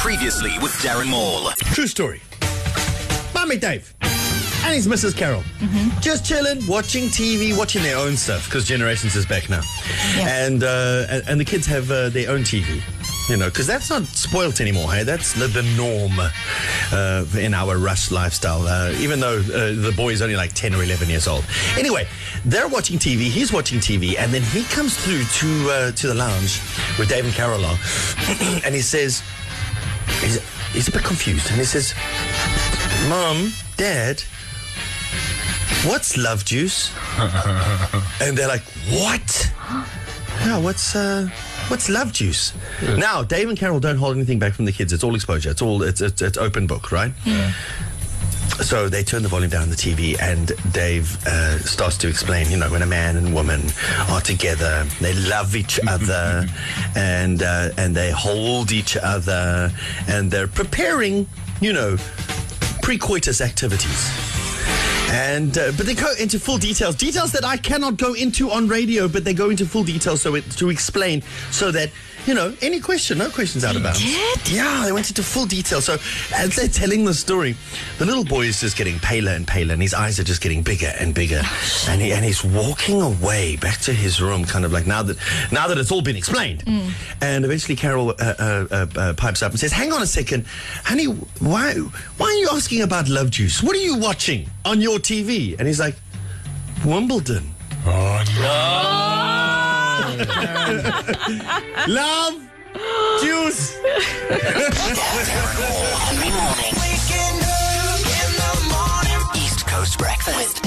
Previously with Darren Maule. True story. My Mate Dave and his Mrs. Carol just chilling, watching TV, watching their own stuff because Generations is back now, and, uh, and and the kids have uh, their own TV. You know, because that's not spoilt anymore. Hey, that's the, the norm uh, in our rush lifestyle. Uh, even though uh, the boy is only like ten or eleven years old. Anyway, they're watching TV. He's watching TV, and then he comes through to uh, to the lounge where Dave and Carol are, and he says, he's, he's a bit confused, and he says, Mom, Dad, what's love juice? and they're like, What? Yeah, what's uh what's love juice? Now, Dave and Carol don't hold anything back from the kids. It's all exposure. It's all it's it's, it's open book, right? So they turn the volume down on the TV, and Dave uh, starts to explain. You know, when a man and woman are together, they love each other, and uh, and they hold each other, and they're preparing. You know, pre-coitus activities. And uh, but they go into full details, details that I cannot go into on radio, but they go into full detail so it, to explain, so that you know any question, no questions out about. bounds. Yeah, they went into full detail. So as they're telling the story, the little boy is just getting paler and paler, and his eyes are just getting bigger and bigger, and he and he's walking away back to his room, kind of like now that now that it's all been explained. And eventually, Carol uh, uh, uh, uh, pipes up and says, "Hang on a second, honey, why why are you asking about Love Juice? What are you watching on your TV?" And he's like, "Wimbledon." Oh no love Juice. Every morning. East Coast Breakfast